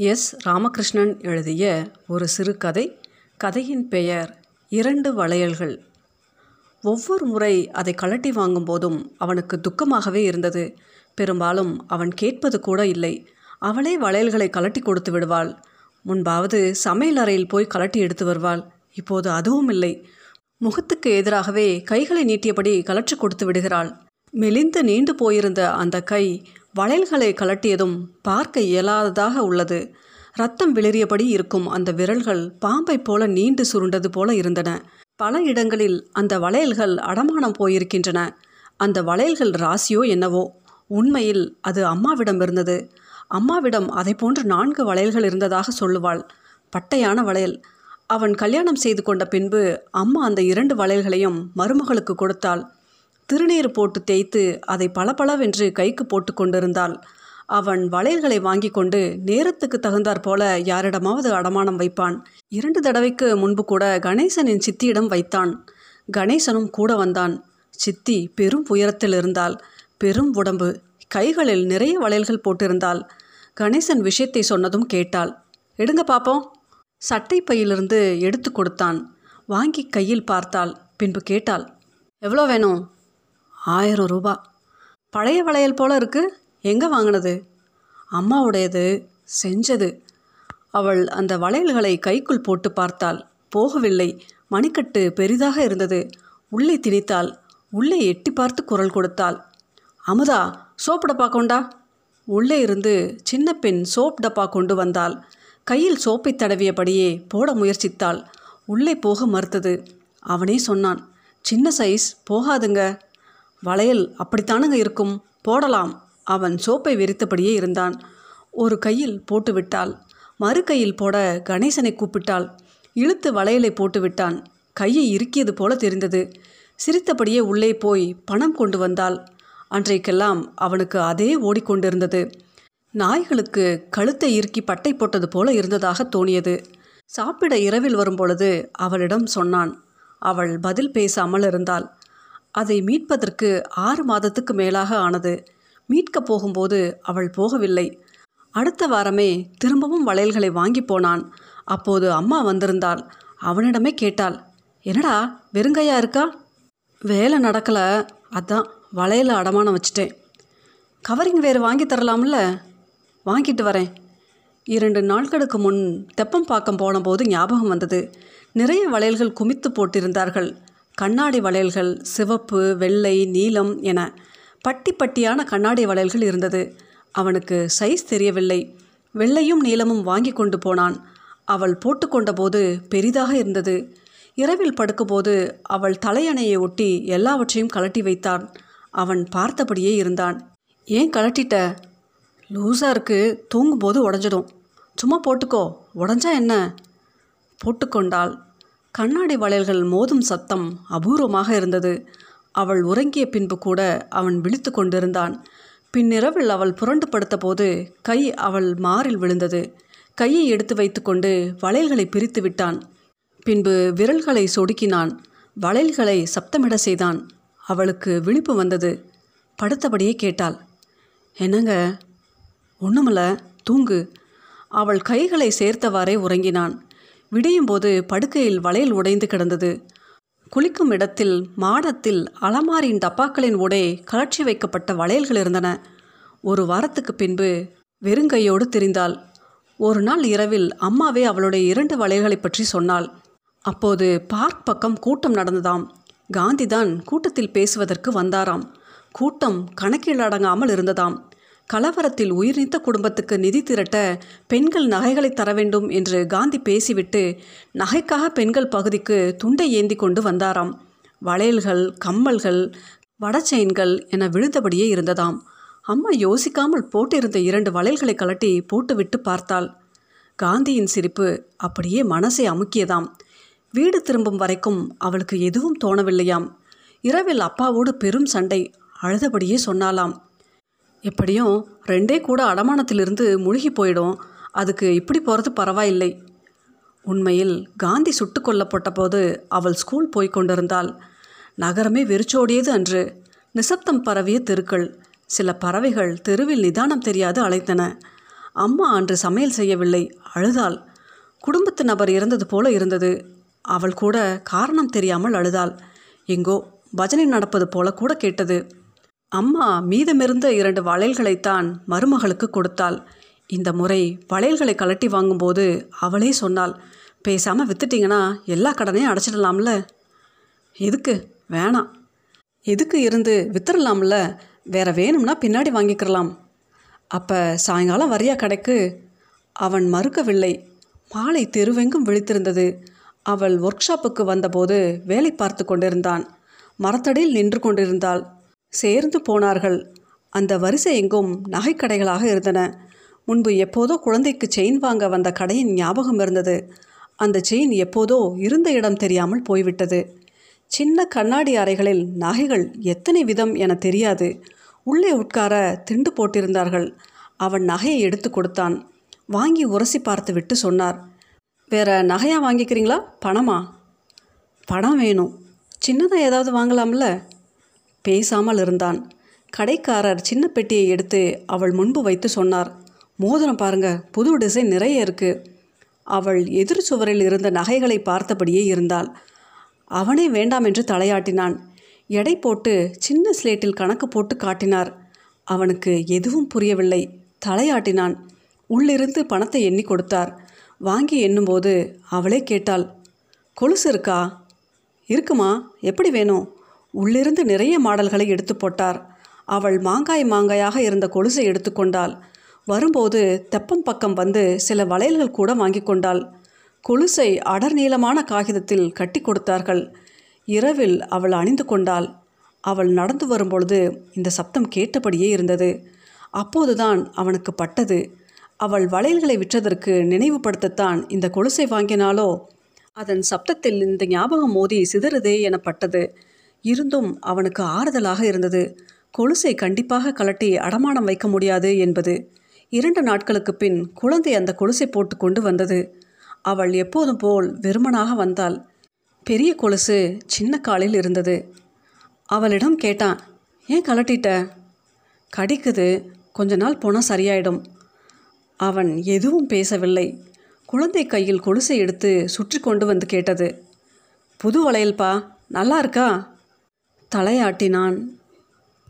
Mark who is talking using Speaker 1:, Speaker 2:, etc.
Speaker 1: S. Ramakrishnan எழுதிய ஒரு சிறுகதை கதையின் பெயர் இரண்டு வளையல்கள். ஒவ்வொரு முறை அதை கழட்டி வாங்கும்போதும் அவனுக்கு துக்கமாகவே இருந்தது. பெரும்பாலும் அவன் கேட்பது கூட இல்லை. அவளே வளையல்களை கழட்டி கொடுத்து விடுவாள். முன்பாவது சமையல் அறையில் போய் கழட்டி எடுத்து வருவாள். இப்போது அதுவும் இல்லை. முகத்துக்கு எதிராகவே கைகளை நீட்டியபடி கலற்றி கொடுத்து விடுகிறாள். மெலிந்து நீண்டு போயிருந்த அந்த கை வளையல்களை கலட்டியதும் பார்க்க இயலாததாக உள்ளது. ரத்தம் விளறியபடி இருக்கும் அந்த விரல்கள் பாம்பைப் போல நீண்டு சுருண்டது போல இருந்தன. பல இடங்களில் அந்த வளையல்கள் அடமானம் போயிருக்கின்றன. அந்த வளையல்கள் ராசியோ என்னவோ? உண்மையில் அது அம்மாவிடம் இருந்தது. அம்மாவிடம் அதை போன்று நான்கு வளையல்கள் இருந்ததாக சொல்லுவாள். பட்டையான வளையல். அவன் கல்யாணம் செய்து கொண்ட பின்பு அம்மா அந்த இரண்டு வளையல்களையும் மருமகளுக்கு கொடுத்தாள். திருநீர் போட்டு தேய்த்து அதை பளபளவென்று கைக்கு போட்டு கொண்டிருந்தாள். அவன் வளையல்களை வாங்கி கொண்டு நேரத்துக்கு தகுந்தாற் போல யாரிடமாவது அடமானம் வைப்பான். இரண்டு தடவைக்கு முன்பு கூட கணேசனின் சித்தியிடம் வைத்தான். கணேசனும் கூட வந்தான். சித்தி பெரும் உயரத்தில் இருந்தால் பெரும் உடம்பு. கைகளில் நிறைய வளையல்கள் போட்டிருந்தாள். கணேசன் விஷயத்தை சொன்னதும் கேட்டாள். எடுங்க பாப்போம். சட்டை பையிலிருந்து எடுத்து கொடுத்தான். வாங்கி கையில் பார்த்தாள். பின்பு கேட்டாள். எவ்வளோ வேணும்? ஆயிரம் ரூபா. பழைய வளையல் போல இருக்கு. எங்கே வாங்கினது? அம்மாவுடையது செஞ்சது. அவள் அந்த வளையல்களை கைக்குள் போட்டு பார்த்தாள். போகவில்லை. மணிக்கட்டு பெரிதாக இருந்தது. உள்ளே திணித்தாள். உள்ளே எட்டி பார்த்து குரல் கொடுத்தாள். அமுதா சோப் டப்பா கொண்டா? உள்ளே இருந்து சின்ன பெண் சோப் டப்பா கொண்டு வந்தாள். கையில் சோப்பை தடவியபடியே போட முயற்சித்தாள். உள்ளே போக மறுத்தது. அவனே சொன்னான் சின்ன சைஸ் போகாதுங்க. வளையல் அப்படித்தானுங்க இருக்கும்? போடலாம். அவன் சோப்பை விரித்தபடியே இருந்தான். ஒரு கையில் போட்டுவிட்டாள். மறு கையில் போட கணேசனை கூப்பிட்டாள். இழுத்து வளையலை போட்டுவிட்டான். கையை இறுக்கியது போல தெரிந்தது. சிரித்தபடியே உள்ளே போய் பணம் கொண்டு வந்தாள். அன்றைக்கெல்லாம் அவனுக்கு அதே ஓடிக்கொண்டிருந்தது. நாய்களுக்கு கழுத்தை இறுக்கி பட்டை போட்டது போல இருந்ததாக தோணியது. சாப்பிட இரவில் வரும்பொழுது அவளிடம் சொன்னான். அவள் பதில் பேசாமல் இருந்தாள். அதை மீட்பதற்கு ஆறு மாதத்துக்கு மேலாக ஆனது. மீட்கப் போகும்போது அவள் போகவில்லை. அடுத்த வாரமே திரும்பவும் வளையல்களை வாங்கி போனான். அப்போது அம்மா வந்திருந்தாள். அவனிடமே கேட்டாள் என்னடா வெறுங்கையா இருக்கா? வேலை நடக்கலை. அதான் வளையல அடமானம் வச்சுட்டேன். கவரிங் வேறு வாங்கி தரலாம்ல? வாங்கிட்டு வரேன். இரண்டு நாட்களுக்கு முன் தெப்பம்பாக்கம் போன போது ஞாபகம் வந்தது. நிறைய வளையல்கள் குமித்து போட்டிருந்தார்கள். கண்ணாடி வளையல்கள் சிவப்பு வெள்ளை நீலம் என பட்டி பட்டியான கண்ணாடி வளையல்கள் இருந்தது. அவனுக்கு சைஸ் தெரியவில்லை. வெள்ளையும் நீளமும் வாங்கி கொண்டு போனான். அவள் போட்டுக்கொண்டபோது பெரிதாக இருந்தது. இரவில் படுக்கும்போது அவள் தலையணையை ஒட்டி எல்லாவற்றையும் கலட்டி வைத்தான். அவன் பார்த்தபடியே இருந்தான். ஏன் கலட்டிட்ட லூஸாக இருக்கு. தூங்கும்போது உடஞ்சிடும் சும்மா போட்டுக்கோ. உடஞ்சா என்ன? போட்டுக்கொண்டாள் கண்ணாடி வளையல்கள் மோதும் சத்தம் அபூர்வமாக இருந்தது. அவள் உறங்கிய பின்பு கூட அவன் விழித்து கொண்டிருந்தான். பின்னிரவில் அவள் புரண்டு படுத்தபோது கை அவள் மாறில் விழுந்தது. கையை எடுத்து வைத்துக்கொண்டு வளையல்களை பிரித்து விட்டான். பின்பு விரல்களை சொடுக்கினான். வளையல்களை சப்தமிட செய்தான். அவளுக்கு விழிப்பு வந்தது. படுத்தபடியே கேட்டாள். என்னங்க? ஒன்றுமில்ல தூங்கு. அவள் கைகளை சேர்த்தவாறே உறங்கினான். விடியும்போது படுக்கையில் வளையல் உடைந்து கிடந்தது. குளிக்கும் இடத்தில் மாடத்தில் அலமாரியின் டப்பாக்களின் உடே கலற்றி வைக்கப்பட்ட வளையல்கள் இருந்தன. ஒரு வாரத்துக்கு பின்பு வெறுங்கையோடு திரிந்தாள். ஒரு நாள் இரவில் அம்மாவே அவளுடைய இரண்டு வளையல்களை பற்றி சொன்னாள். அப்போது பார்க் பக்கம் கூட்டம் நடந்ததாம். காந்திதான் கூட்டத்தில் பேசுவதற்கு வந்தாராம். கூட்டம் கணக்கில் அடங்காமல் இருந்ததாம். கலவரத்தில் உயிர் நீத்த குடும்பத்துக்கு நிதி திரட்ட பெண்கள் நகைகளை தர வேண்டும் என்று காந்தி பேசிவிட்டு நகைக்காக பெண்கள் பகுதிக்கு துண்டை ஏந்தி கொண்டு வந்தாராம். வளையல்கள் கம்மல்கள் வடச்செயின்கள் என விழுந்தபடியே இருந்ததாம். அம்மா யோசிக்காமல் போட்டிருந்த இரண்டு வளையல்களை கலட்டி போட்டுவிட்டு பார்த்தாள். காந்தியின் சிரிப்பு அப்படியே மனசை அமுக்கியதாம். வீடு திரும்பும் வரைக்கும் அவளுக்கு எதுவும் தோணவில்லையாம். இரவில் அப்பாவோடு பெரும் சண்டை அழுதபடியே சொன்னாலாம் எப்படியும் ரெண்டே கூட அடமானத்திலிருந்து முழுகி போயிடும். அதுக்கு இப்படி போகிறது பரவாயில்லை. உண்மையில் காந்தி சுட்டு கொல்லப்பட்டபோது அவள் ஸ்கூல் போய் கொண்டிருந்தாள். நகரமே வெறிச்சோடியது அன்று. நிசப்தம் பரவிய தெருக்கள். சில பறவைகள் தெருவில் நிதானம் தெரியாது அழைத்தன அம்மா அன்று சமையல் செய்யவில்லை. அழுதாள். குடும்பத்து நபர் இறந்தது போல இருந்தது. அவள் கூட காரணம் தெரியாமல் அழுதாள். எங்கோ பஜனை நடப்பது போல கூட கேட்டது. அம்மா மீதமிருந்த இரண்டு வளையல்களைத்தான் மருமகளுக்கு கொடுத்தாள். இந்த முறை வளையல்களை கலட்டி வாங்கும்போது அவளே சொன்னாள் பேசாமல் வித்துட்டிங்கன்னா எல்லா கடனையும் அடைச்சிடலாம்ல? எதுக்கு? வேணாம். எதுக்கு இருந்து வித்துடலாம்ல? வேற வேணும்னா பின்னாடி வாங்கிக்கிறலாம். அப்போ சாயங்காலம் வரியா கடைக்கு? அவன் மறுக்கவில்லை. மாலை தெருவெங்கும் விழித்திருந்தது. அவள் ஒர்க் ஷாப்புக்கு வந்தபோது வேலை பார்த்து கொண்டிருந்தான். மரத்தடியில் நின்று கொண்டிருந்தாள். சேர்ந்து போனார்கள். அந்த வரிசை எங்கும் நகைக்கடைகளாக இருந்தன. முன்பு எப்போதோ குழந்தைக்கு செயின் வாங்க வந்த கடையின் ஞாபகம் இருந்தது. அந்த செயின் எப்போதோ இருந்த இடம் தெரியாமல் போய்விட்டது. சின்ன கண்ணாடி அறைகளில் நகைகள் எத்தனை விதம் என தெரியாது. உள்ளே உட்கார திண்டு போட்டிருந்தார்கள். அவன் நகையை எடுத்து கொடுத்தான். வாங்கி உரசி பார்த்து விட்டு சொன்னார். வேற நகையாக வாங்கிக்கிறீங்களா? பணமா? பணம் வேணும். சின்னதாக ஏதாவது வாங்கலாம்ல? பேசாமல் இருந்தான். கடைக்காரர் சின்ன பெட்டியை எடுத்து அவள் முன்பு வைத்து சொன்னார். மோதிரம் பாருங்க புது டிசைன் நிறைய இருக்கு. அவள் எதிர் சுவரில் இருந்த நகைகளை பார்த்தபடியே இருந்தாள். அவனே வேண்டாம் என்று தலையாட்டினான். எடை போட்டு சின்ன ஸ்லேட்டில் கணக்கு போட்டு காட்டினார். அவனுக்கு எதுவும் புரியவில்லை. தலையாட்டினான். உள்ளிருந்து பணத்தை எண்ணி கொடுத்தார். வாங்கி எண்ணும்போது அவளே கேட்டாள் கொலுசு இருக்கா? இருக்குமா. எப்படி வேணும்? உள்ளிருந்து நிறைய மாடல்களை எடுத்து போட்டார். அவள் மாங்காய் மாங்காயாக இருந்த கொலுசை எடுத்துக்கொண்டாள் வரும்போது தெப்பம் பக்கம் வந்து சில வளையல்கள் கூட வாங்கி கொண்டாள். கொலுசை அடர் நீளமான காகிதத்தில் கட்டி கொடுத்தார்கள். இரவில் அவள் அணிந்து கொண்டாள். அவள் நடந்து வரும்பொழுது இந்த சப்தம் கேட்டபடியே இருந்தது. அப்போதுதான் அவனுக்கு பட்டது. அவள் வளையல்களை விற்றதற்கு நினைவுபடுத்தத்தான் இந்த கொலுசை வாங்கினாலோ அதன் சப்தத்தில் இந்த ஞாபகம் மோதி சிதறுதே எனப்பட்டது. இருந்தும் அவனுக்கு ஆறுதலாக இருந்தது. கொலுசை கண்டிப்பாக கலட்டி அடமானம் வைக்க முடியாது என்பது. இரண்டு நாட்களுக்கு பின் குழந்தை அந்த கொலுசை போட்டு கொண்டு வந்தது. அவள் எப்போதும் போல் வெறுமனாக வந்தாள். பெரிய கொலுசு சின்ன காலில் இருந்தது. அவளிடம் கேட்டான் ஏன் கலட்டிட்ட கடிக்குது. கொஞ்ச நாள் போனால் சரியாயிடும். அவன் எதுவும் பேசவில்லை. குழந்தை கையில் கொலுசை எடுத்து சுற்றி கொண்டு வந்து கேட்டது புது வளையல்பா? நல்லா இருக்கா? தலையாட்டினான்.